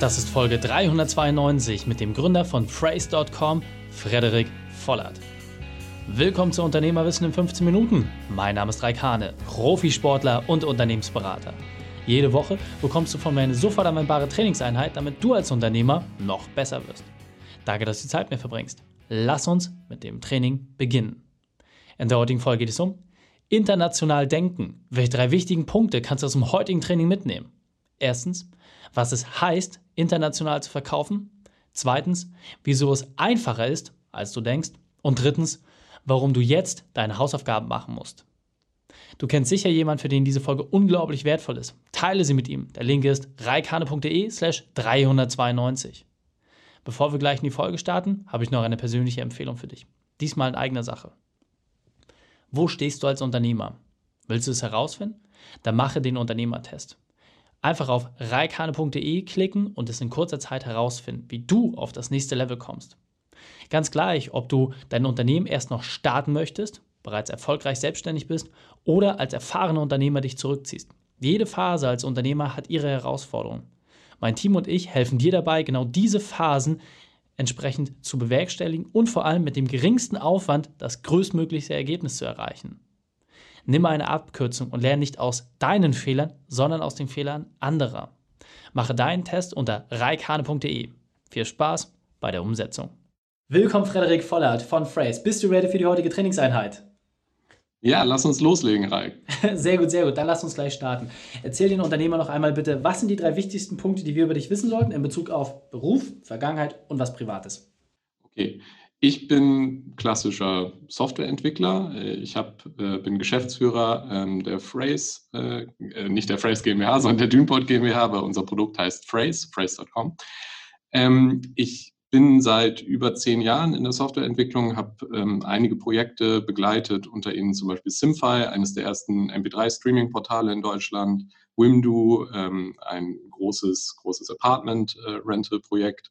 Das ist Folge 392 mit dem Gründer von Phrase.com, Frederik Vollert. Willkommen zu Unternehmerwissen in 15 Minuten. Mein Name ist Raik Hane, Profisportler und Unternehmensberater. Jede Woche bekommst du von mir eine sofort anwendbare Trainingseinheit, damit du als Unternehmer noch besser wirst. Danke, dass du die Zeit mir verbringst. Lass uns mit dem Training beginnen. In der heutigen Folge geht es um international denken. Welche drei wichtigen Punkte kannst du aus dem heutigen Training mitnehmen? Erstens, was es heißt, international zu verkaufen. Zweitens, wieso es einfacher ist, als du denkst. Und drittens, warum du jetzt deine Hausaufgaben machen musst. Du kennst sicher jemanden, für den diese Folge unglaublich wertvoll ist. Teile sie mit ihm. Der Link ist reikane.de slash 392. Bevor wir gleich in die Folge starten, habe ich noch eine persönliche Empfehlung für dich. Diesmal in eigener Sache. Wo stehst du als Unternehmer? Willst du es herausfinden? Dann mache den Unternehmertest. Einfach auf reikane.de klicken und es in kurzer Zeit herausfinden, wie du auf das nächste Level kommst. Ganz gleich, ob du dein Unternehmen erst noch starten möchtest, bereits erfolgreich selbstständig bist oder als erfahrener Unternehmer dich zurückziehst. Jede Phase als Unternehmer hat ihre Herausforderungen. Mein Team und ich helfen dir dabei, genau diese Phasen entsprechend zu bewerkstelligen und vor allem mit dem geringsten Aufwand das größtmögliche Ergebnis zu erreichen. Nimm eine Abkürzung und lerne nicht aus deinen Fehlern, sondern aus den Fehlern anderer. Mache deinen Test unter reikhane.de. Viel Spaß bei der Umsetzung. Willkommen, Frederik Vollert von Phrase. Bist du ready für die heutige Trainingseinheit? Ja, lass uns loslegen, Raik. Sehr gut, sehr gut. Dann lass uns gleich starten. Erzähl den Unternehmer noch einmal bitte, was sind die drei wichtigsten Punkte, die wir über dich wissen sollten in Bezug auf Beruf, Vergangenheit und was Privates? Okay, ich bin klassischer Softwareentwickler. Ich hab, äh, bin Geschäftsführer ähm, der Phrase, äh, äh, nicht der Phrase GmbH, sondern der Dünport GmbH, aber unser Produkt heißt Phrase, phrase.com. Ähm, ich bin seit über zehn Jahren in der Softwareentwicklung, habe ähm, einige Projekte begleitet, unter ihnen zum Beispiel Simfy, eines der ersten MP3-Streaming-Portale in Deutschland, Wimdu, ähm, ein großes, großes Apartment-Rental-Projekt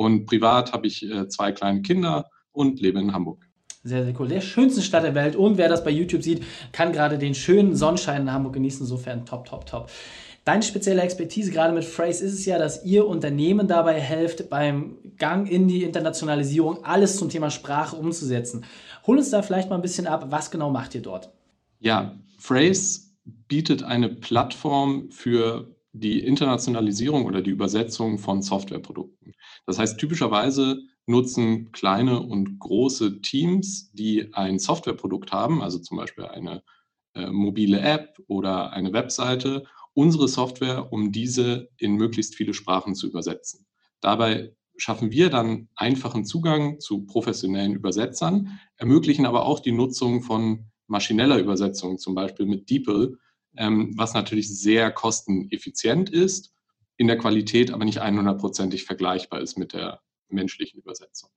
und privat habe ich äh, zwei kleine Kinder und lebe in Hamburg. Sehr, sehr cool. Der schönste Stadt der Welt. Und wer das bei YouTube sieht, kann gerade den schönen Sonnenschein in Hamburg genießen. Insofern top, top, top. Deine spezielle Expertise gerade mit Phrase ist es ja, dass ihr Unternehmen dabei helft, beim Gang in die Internationalisierung alles zum Thema Sprache umzusetzen. Hol uns da vielleicht mal ein bisschen ab. Was genau macht ihr dort? Ja, Phrase bietet eine Plattform für die Internationalisierung oder die Übersetzung von Softwareprodukten. Das heißt, typischerweise nutzen kleine und große Teams, die ein Softwareprodukt haben, also zum Beispiel eine äh, mobile App oder eine Webseite, unsere Software, um diese in möglichst viele Sprachen zu übersetzen. Dabei schaffen wir dann einfachen Zugang zu professionellen Übersetzern, ermöglichen aber auch die Nutzung von maschineller Übersetzung, zum Beispiel mit DeepL, ähm, was natürlich sehr kosteneffizient ist, in der Qualität aber nicht 100%ig vergleichbar ist mit der menschlichen Übersetzung.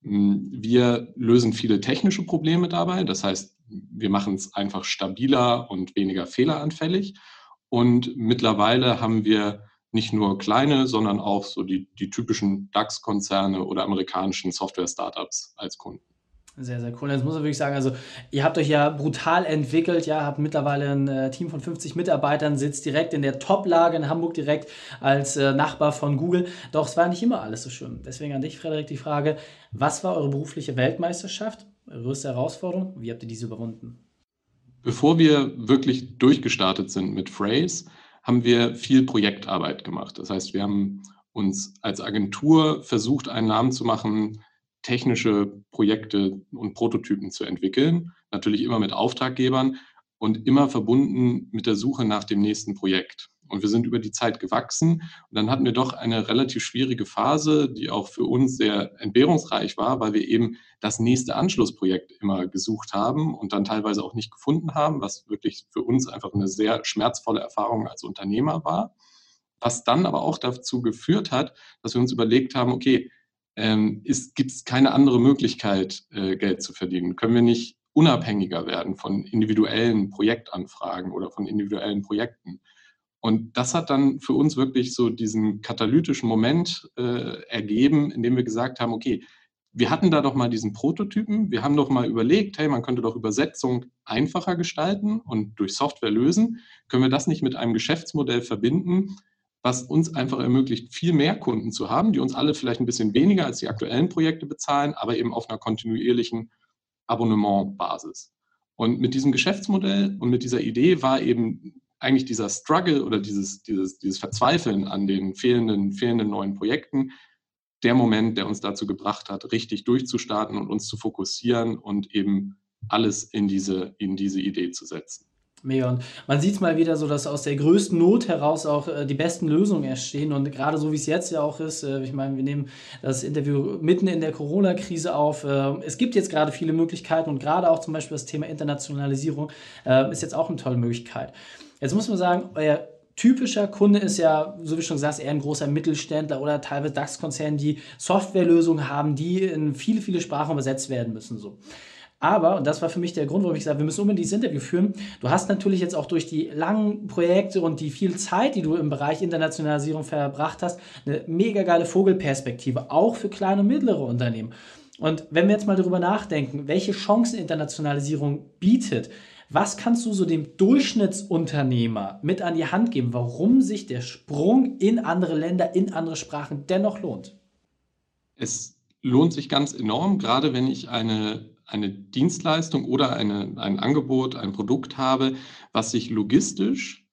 Mm, wir lösen viele technische Probleme dabei, das heißt, wir machen es einfach stabiler und weniger fehleranfällig. Und mittlerweile haben wir nicht nur kleine, sondern auch so die, die typischen DAX-Konzerne oder amerikanischen Software-Startups als Kunden. Sehr, sehr cool. Jetzt muss man wirklich sagen, also ihr habt euch ja brutal entwickelt, ja, habt mittlerweile ein äh, Team von 50 Mitarbeitern, sitzt direkt in der Top-Lage in Hamburg direkt als äh, Nachbar von Google. Doch es war nicht immer alles so schön. Deswegen an dich, Frederik, die Frage, was war eure berufliche Weltmeisterschaft, eure größte Herausforderung? Wie habt ihr diese überwunden? Bevor wir wirklich durchgestartet sind mit Phrase, haben wir viel Projektarbeit gemacht. Das heißt, wir haben uns als Agentur versucht, einen Namen zu machen, technische Projekte und Prototypen zu entwickeln, natürlich immer mit Auftraggebern und immer verbunden mit der Suche nach dem nächsten Projekt. Und wir sind über die Zeit gewachsen. Und dann hatten wir doch eine relativ schwierige Phase, die auch für uns sehr entbehrungsreich war, weil wir eben das nächste Anschlussprojekt immer gesucht haben und dann teilweise auch nicht gefunden haben, was wirklich für uns einfach eine sehr schmerzvolle Erfahrung als Unternehmer war. Was dann aber auch dazu geführt hat, dass wir uns überlegt haben, okay, ähm, gibt es keine andere Möglichkeit, äh, Geld zu verdienen? Können wir nicht unabhängiger werden von individuellen Projektanfragen oder von individuellen Projekten? Und das hat dann für uns wirklich so diesen katalytischen Moment äh, ergeben, in dem wir gesagt haben, okay, wir hatten da doch mal diesen Prototypen, wir haben doch mal überlegt, hey, man könnte doch Übersetzung einfacher gestalten und durch Software lösen. Können wir das nicht mit einem Geschäftsmodell verbinden, was uns einfach ermöglicht, viel mehr Kunden zu haben, die uns alle vielleicht ein bisschen weniger als die aktuellen Projekte bezahlen, aber eben auf einer kontinuierlichen Abonnementbasis. Und mit diesem Geschäftsmodell und mit dieser Idee war eben eigentlich dieser Struggle oder dieses, dieses, dieses Verzweifeln an den fehlenden, fehlenden neuen Projekten der Moment, der uns dazu gebracht hat, richtig durchzustarten und uns zu fokussieren und eben alles in diese, in diese Idee zu setzen. Mega. Und man sieht es mal wieder so, dass aus der größten Not heraus auch äh, die besten Lösungen entstehen. Und gerade so wie es jetzt ja auch ist, äh, ich meine, wir nehmen das Interview mitten in der Corona-Krise auf. Äh, es gibt jetzt gerade viele Möglichkeiten und gerade auch zum Beispiel das Thema Internationalisierung äh, ist jetzt auch eine tolle Möglichkeit. Jetzt muss man sagen, euer typischer Kunde ist ja, so wie schon gesagt, eher ein großer Mittelständler oder teilweise DAX-Konzerne, die Softwarelösungen haben, die in viele, viele Sprachen übersetzt werden müssen. So. Aber, und das war für mich der Grund, warum ich gesagt wir müssen unbedingt dieses Interview führen, du hast natürlich jetzt auch durch die langen Projekte und die viel Zeit, die du im Bereich Internationalisierung verbracht hast, eine mega geile Vogelperspektive, auch für kleine und mittlere Unternehmen. Und wenn wir jetzt mal darüber nachdenken, welche Chancen Internationalisierung bietet, was kannst du so dem Durchschnittsunternehmer mit an die Hand geben, warum sich der Sprung in andere Länder, in andere Sprachen dennoch lohnt? Es lohnt sich ganz enorm, gerade wenn ich eine eine Dienstleistung oder eine, ein Angebot, ein Produkt habe, was sich logistisch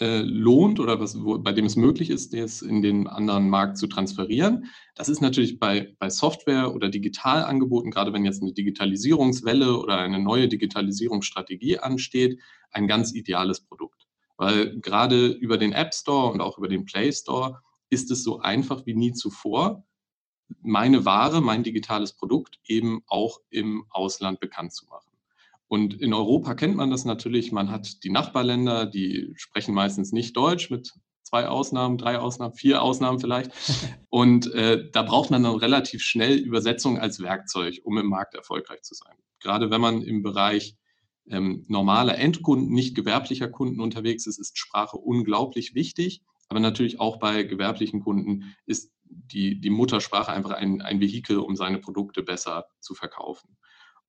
äh, lohnt oder was, wo, bei dem es möglich ist, das in den anderen Markt zu transferieren. Das ist natürlich bei, bei Software oder Digitalangeboten, gerade wenn jetzt eine Digitalisierungswelle oder eine neue Digitalisierungsstrategie ansteht, ein ganz ideales Produkt. Weil gerade über den App Store und auch über den Play Store ist es so einfach wie nie zuvor, meine Ware, mein digitales Produkt eben auch im Ausland bekannt zu machen. Und in Europa kennt man das natürlich. Man hat die Nachbarländer, die sprechen meistens nicht Deutsch mit zwei Ausnahmen, drei Ausnahmen, vier Ausnahmen vielleicht. Und äh, da braucht man dann relativ schnell Übersetzung als Werkzeug, um im Markt erfolgreich zu sein. Gerade wenn man im Bereich ähm, normaler Endkunden, nicht gewerblicher Kunden unterwegs ist, ist Sprache unglaublich wichtig. Aber natürlich auch bei gewerblichen Kunden ist die, die Muttersprache einfach ein, ein Vehikel, um seine Produkte besser zu verkaufen.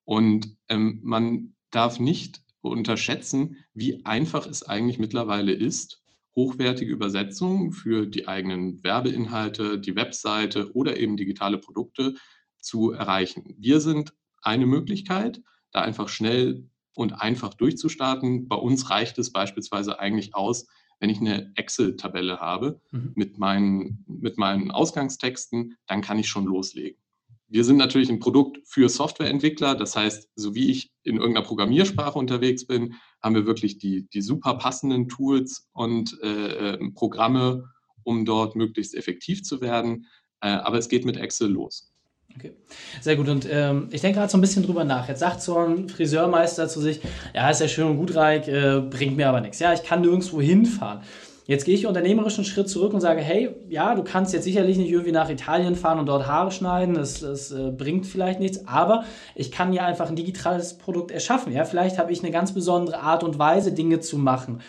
Und ähm, man darf nicht unterschätzen, wie einfach es eigentlich mittlerweile ist, hochwertige Übersetzungen für die eigenen Werbeinhalte, die Webseite oder eben digitale Produkte zu erreichen. Wir sind eine Möglichkeit, da einfach schnell und einfach durchzustarten. Bei uns reicht es beispielsweise eigentlich aus, wenn ich eine Excel-Tabelle habe mhm. mit, meinen, mit meinen Ausgangstexten, dann kann ich schon loslegen. Wir sind natürlich ein Produkt für Softwareentwickler. Das heißt, so wie ich in irgendeiner Programmiersprache unterwegs bin, haben wir wirklich die, die super passenden Tools und äh, äh Programme, um dort möglichst effektiv zu werden. Äh, aber es geht mit Excel los. Okay, sehr gut. Und ähm, ich denke gerade so ein bisschen drüber nach. Jetzt sagt so ein Friseurmeister zu sich, ja, ist ja schön und gut, Reik, äh, bringt mir aber nichts. Ja, ich kann nirgendwo hinfahren. Jetzt gehe ich unternehmerisch einen Schritt zurück und sage, hey, ja, du kannst jetzt sicherlich nicht irgendwie nach Italien fahren und dort Haare schneiden, das, das äh, bringt vielleicht nichts, aber ich kann ja einfach ein digitales Produkt erschaffen. Ja, vielleicht habe ich eine ganz besondere Art und Weise, Dinge zu machen.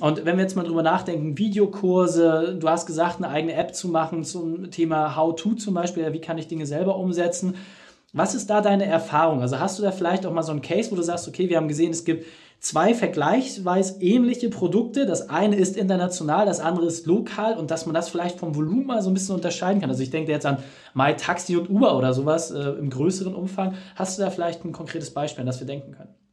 Und wenn wir jetzt mal drüber nachdenken, Videokurse, du hast gesagt, eine eigene App zu machen zum Thema How-To zum Beispiel, wie kann ich Dinge selber umsetzen? Was ist da deine Erfahrung? Also hast du da vielleicht auch mal so einen Case, wo du sagst, okay, wir haben gesehen, es gibt zwei vergleichsweise ähnliche Produkte. Das eine ist international, das andere ist lokal und dass man das vielleicht vom Volumen mal so ein bisschen unterscheiden kann. Also ich denke jetzt an MyTaxi und Uber oder sowas äh, im größeren Umfang. Hast du da vielleicht ein konkretes Beispiel, an das wir denken können?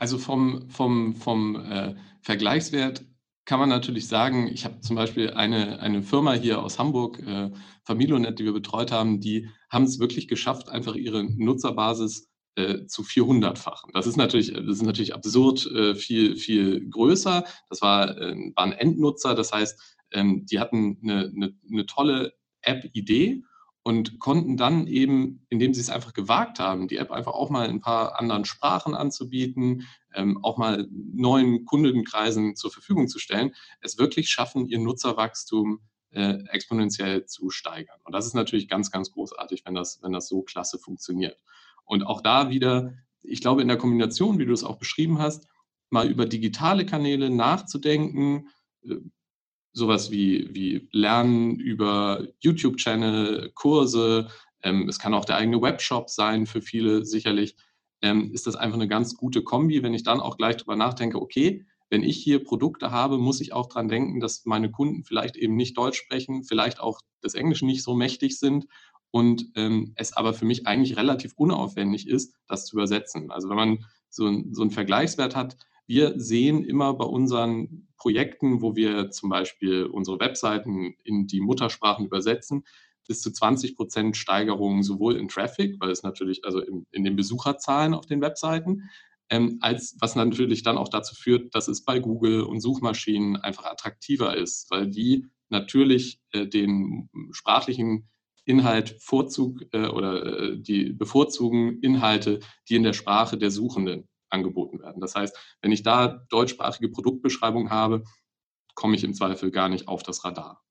Also vom, vom, vom äh, Vergleichswert kann man natürlich sagen, ich habe zum Beispiel eine, eine Firma hier aus Hamburg, äh, Familionet, die wir betreut haben, die haben es wirklich geschafft, einfach ihre Nutzerbasis äh, zu 400-fachen. Das ist natürlich, das ist natürlich absurd äh, viel, viel größer. Das war, äh, waren Endnutzer, das heißt, ähm, die hatten eine, eine, eine tolle App-Idee und konnten dann eben, indem sie es einfach gewagt haben, die App einfach auch mal in ein paar anderen Sprachen anzubieten, ähm, auch mal neuen Kundenkreisen zur Verfügung zu stellen, es wirklich schaffen, ihr Nutzerwachstum äh, exponentiell zu steigern. Und das ist natürlich ganz, ganz großartig, wenn das, wenn das so klasse funktioniert. Und auch da wieder, ich glaube, in der Kombination, wie du es auch beschrieben hast, mal über digitale Kanäle nachzudenken, äh, sowas wie, wie Lernen über YouTube-Channel, Kurse, ähm, es kann auch der eigene Webshop sein für viele sicherlich, ähm, ist das einfach eine ganz gute Kombi, wenn ich dann auch gleich darüber nachdenke, okay, wenn ich hier Produkte habe, muss ich auch daran denken, dass meine Kunden vielleicht eben nicht Deutsch sprechen, vielleicht auch des Englischen nicht so mächtig sind und ähm, es aber für mich eigentlich relativ unaufwendig ist, das zu übersetzen. Also wenn man so, so einen Vergleichswert hat, wir sehen immer bei unseren Projekten, wo wir zum Beispiel unsere Webseiten in die Muttersprachen übersetzen, bis zu 20 Prozent Steigerungen sowohl in Traffic, weil es natürlich also in, in den Besucherzahlen auf den Webseiten, ähm, als was natürlich dann auch dazu führt, dass es bei Google und Suchmaschinen einfach attraktiver ist, weil die natürlich äh, den sprachlichen Inhalt Vorzug äh, oder äh, die bevorzugen Inhalte, die in der Sprache der Suchenden angeboten werden. Das heißt, wenn ich da deutschsprachige Produktbeschreibung habe, komme ich im Zweifel gar nicht auf das Radar.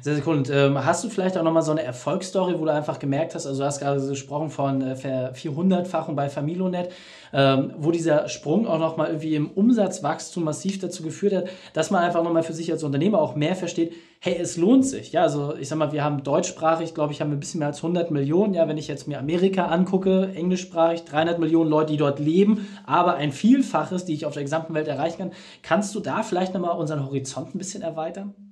Sehr, sehr cool. Und ähm, hast du vielleicht auch nochmal so eine Erfolgsstory, wo du einfach gemerkt hast, also du hast gerade gesprochen von äh, 400-fachen bei Familonet, ähm, wo dieser Sprung auch nochmal irgendwie im Umsatzwachstum massiv dazu geführt hat, dass man einfach nochmal für sich als Unternehmer auch mehr versteht, hey, es lohnt sich. Ja, also ich sag mal, wir haben deutschsprachig, glaube ich, haben wir ein bisschen mehr als 100 Millionen. Ja, wenn ich jetzt mir Amerika angucke, englischsprachig, 300 Millionen Leute, die dort leben, aber ein Vielfaches, die ich auf der gesamten Welt erreichen kann. Kannst du da vielleicht nochmal unseren Horizont ein bisschen erweitern?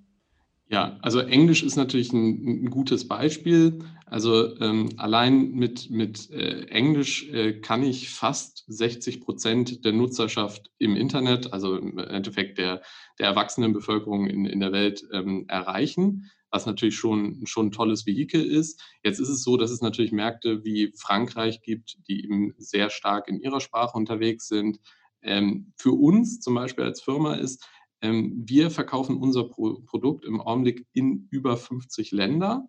Ja, also Englisch ist natürlich ein, ein gutes Beispiel. Also ähm, allein mit, mit äh, Englisch äh, kann ich fast 60 Prozent der Nutzerschaft im Internet, also im Endeffekt der, der erwachsenen Bevölkerung in, in der Welt ähm, erreichen, was natürlich schon, schon ein tolles Vehikel ist. Jetzt ist es so, dass es natürlich Märkte wie Frankreich gibt, die eben sehr stark in ihrer Sprache unterwegs sind. Ähm, für uns zum Beispiel als Firma ist, ähm, wir verkaufen unser Pro Produkt im Augenblick in über 50 Länder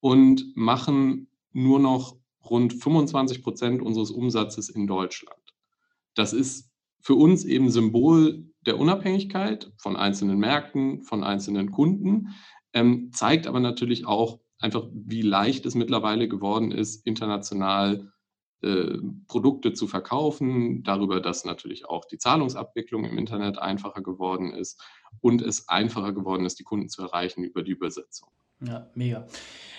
und machen nur noch rund 25 Prozent unseres Umsatzes in Deutschland. Das ist für uns eben Symbol der Unabhängigkeit von einzelnen Märkten, von einzelnen Kunden, ähm, zeigt aber natürlich auch einfach, wie leicht es mittlerweile geworden ist, international äh, Produkte zu verkaufen, darüber, dass natürlich auch die Zahlungsabwicklung im Internet einfacher geworden ist und es einfacher geworden ist, die Kunden zu erreichen über die Übersetzung. Ja, mega.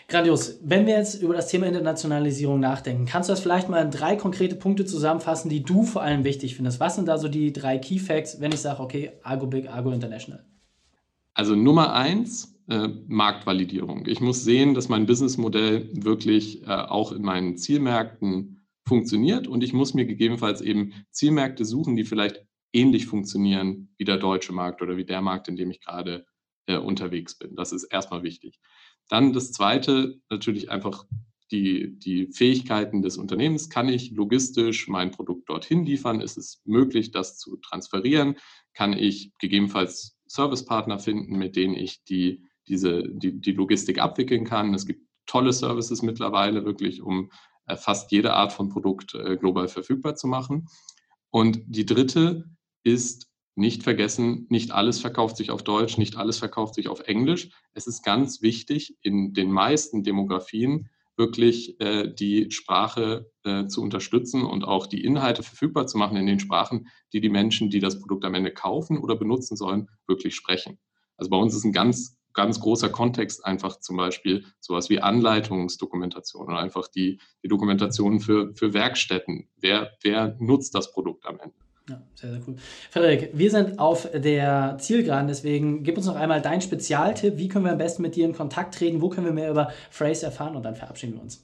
Grandios. Wenn wir jetzt über das Thema Internationalisierung nachdenken, kannst du das vielleicht mal in drei konkrete Punkte zusammenfassen, die du vor allem wichtig findest? Was sind da so die drei Key Facts, wenn ich sage, okay, Argo Big, Argo International? Also Nummer eins, äh, Marktvalidierung. Ich muss sehen, dass mein Businessmodell wirklich äh, auch in meinen Zielmärkten funktioniert und ich muss mir gegebenenfalls eben Zielmärkte suchen, die vielleicht ähnlich funktionieren wie der deutsche Markt oder wie der Markt, in dem ich gerade äh, unterwegs bin. Das ist erstmal wichtig. Dann das Zweite, natürlich einfach die, die Fähigkeiten des Unternehmens. Kann ich logistisch mein Produkt dorthin liefern? Ist es möglich, das zu transferieren? Kann ich gegebenenfalls Servicepartner finden, mit denen ich die, diese, die, die Logistik abwickeln kann? Es gibt tolle Services mittlerweile wirklich, um fast jede Art von Produkt äh, global verfügbar zu machen. Und die dritte ist nicht vergessen, nicht alles verkauft sich auf Deutsch, nicht alles verkauft sich auf Englisch. Es ist ganz wichtig, in den meisten Demografien wirklich äh, die Sprache äh, zu unterstützen und auch die Inhalte verfügbar zu machen in den Sprachen, die die Menschen, die das Produkt am Ende kaufen oder benutzen sollen, wirklich sprechen. Also bei uns ist ein ganz ganz großer Kontext einfach zum Beispiel sowas wie Anleitungsdokumentation oder einfach die, die Dokumentation für, für Werkstätten. Wer, wer nutzt das Produkt am Ende? Ja, sehr, sehr cool. Frederik, wir sind auf der Zielgeraden, deswegen gib uns noch einmal deinen Spezialtipp. Wie können wir am besten mit dir in Kontakt treten? Wo können wir mehr über Phrase erfahren? Und dann verabschieden wir uns.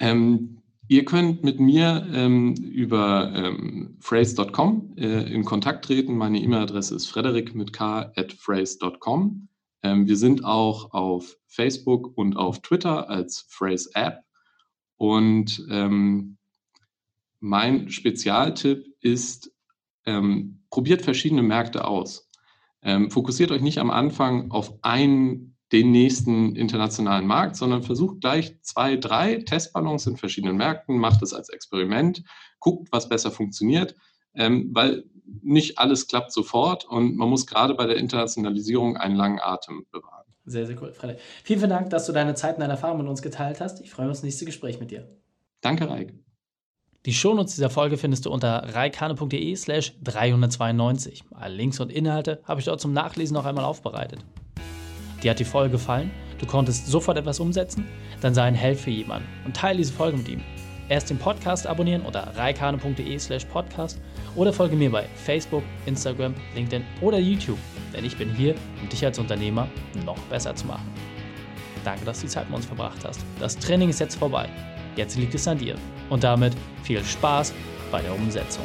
Ähm, ihr könnt mit mir ähm, über ähm, phrase.com äh, in Kontakt treten. Meine E-Mail-Adresse ist frederik mit k at phrase.com. Ähm, wir sind auch auf Facebook und auf Twitter als Phrase App. Und ähm, mein Spezialtipp ist, ähm, probiert verschiedene Märkte aus. Ähm, fokussiert euch nicht am Anfang auf einen, den nächsten internationalen Markt, sondern versucht gleich zwei, drei Testballons in verschiedenen Märkten, macht es als Experiment, guckt, was besser funktioniert, ähm, weil nicht alles klappt sofort und man muss gerade bei der Internationalisierung einen langen Atem bewahren. Sehr, sehr cool, Frederik. Vielen, vielen Dank, dass du deine Zeit und deine Erfahrungen mit uns geteilt hast. Ich freue mich auf das nächste Gespräch mit dir. Danke, Reik. Die Shownotes dieser Folge findest du unter reikane.de slash 392. Alle Links und Inhalte habe ich dort zum Nachlesen noch einmal aufbereitet. Dir hat die Folge gefallen? Du konntest sofort etwas umsetzen? Dann sei ein Held für jemanden und teile diese Folge mit ihm. Erst den Podcast abonnieren unter reikane.de slash podcast oder folge mir bei Facebook, Instagram, LinkedIn oder YouTube, denn ich bin hier, um dich als Unternehmer noch besser zu machen. Danke, dass du die Zeit mit uns verbracht hast. Das Training ist jetzt vorbei. Jetzt liegt es an dir. Und damit viel Spaß bei der Umsetzung.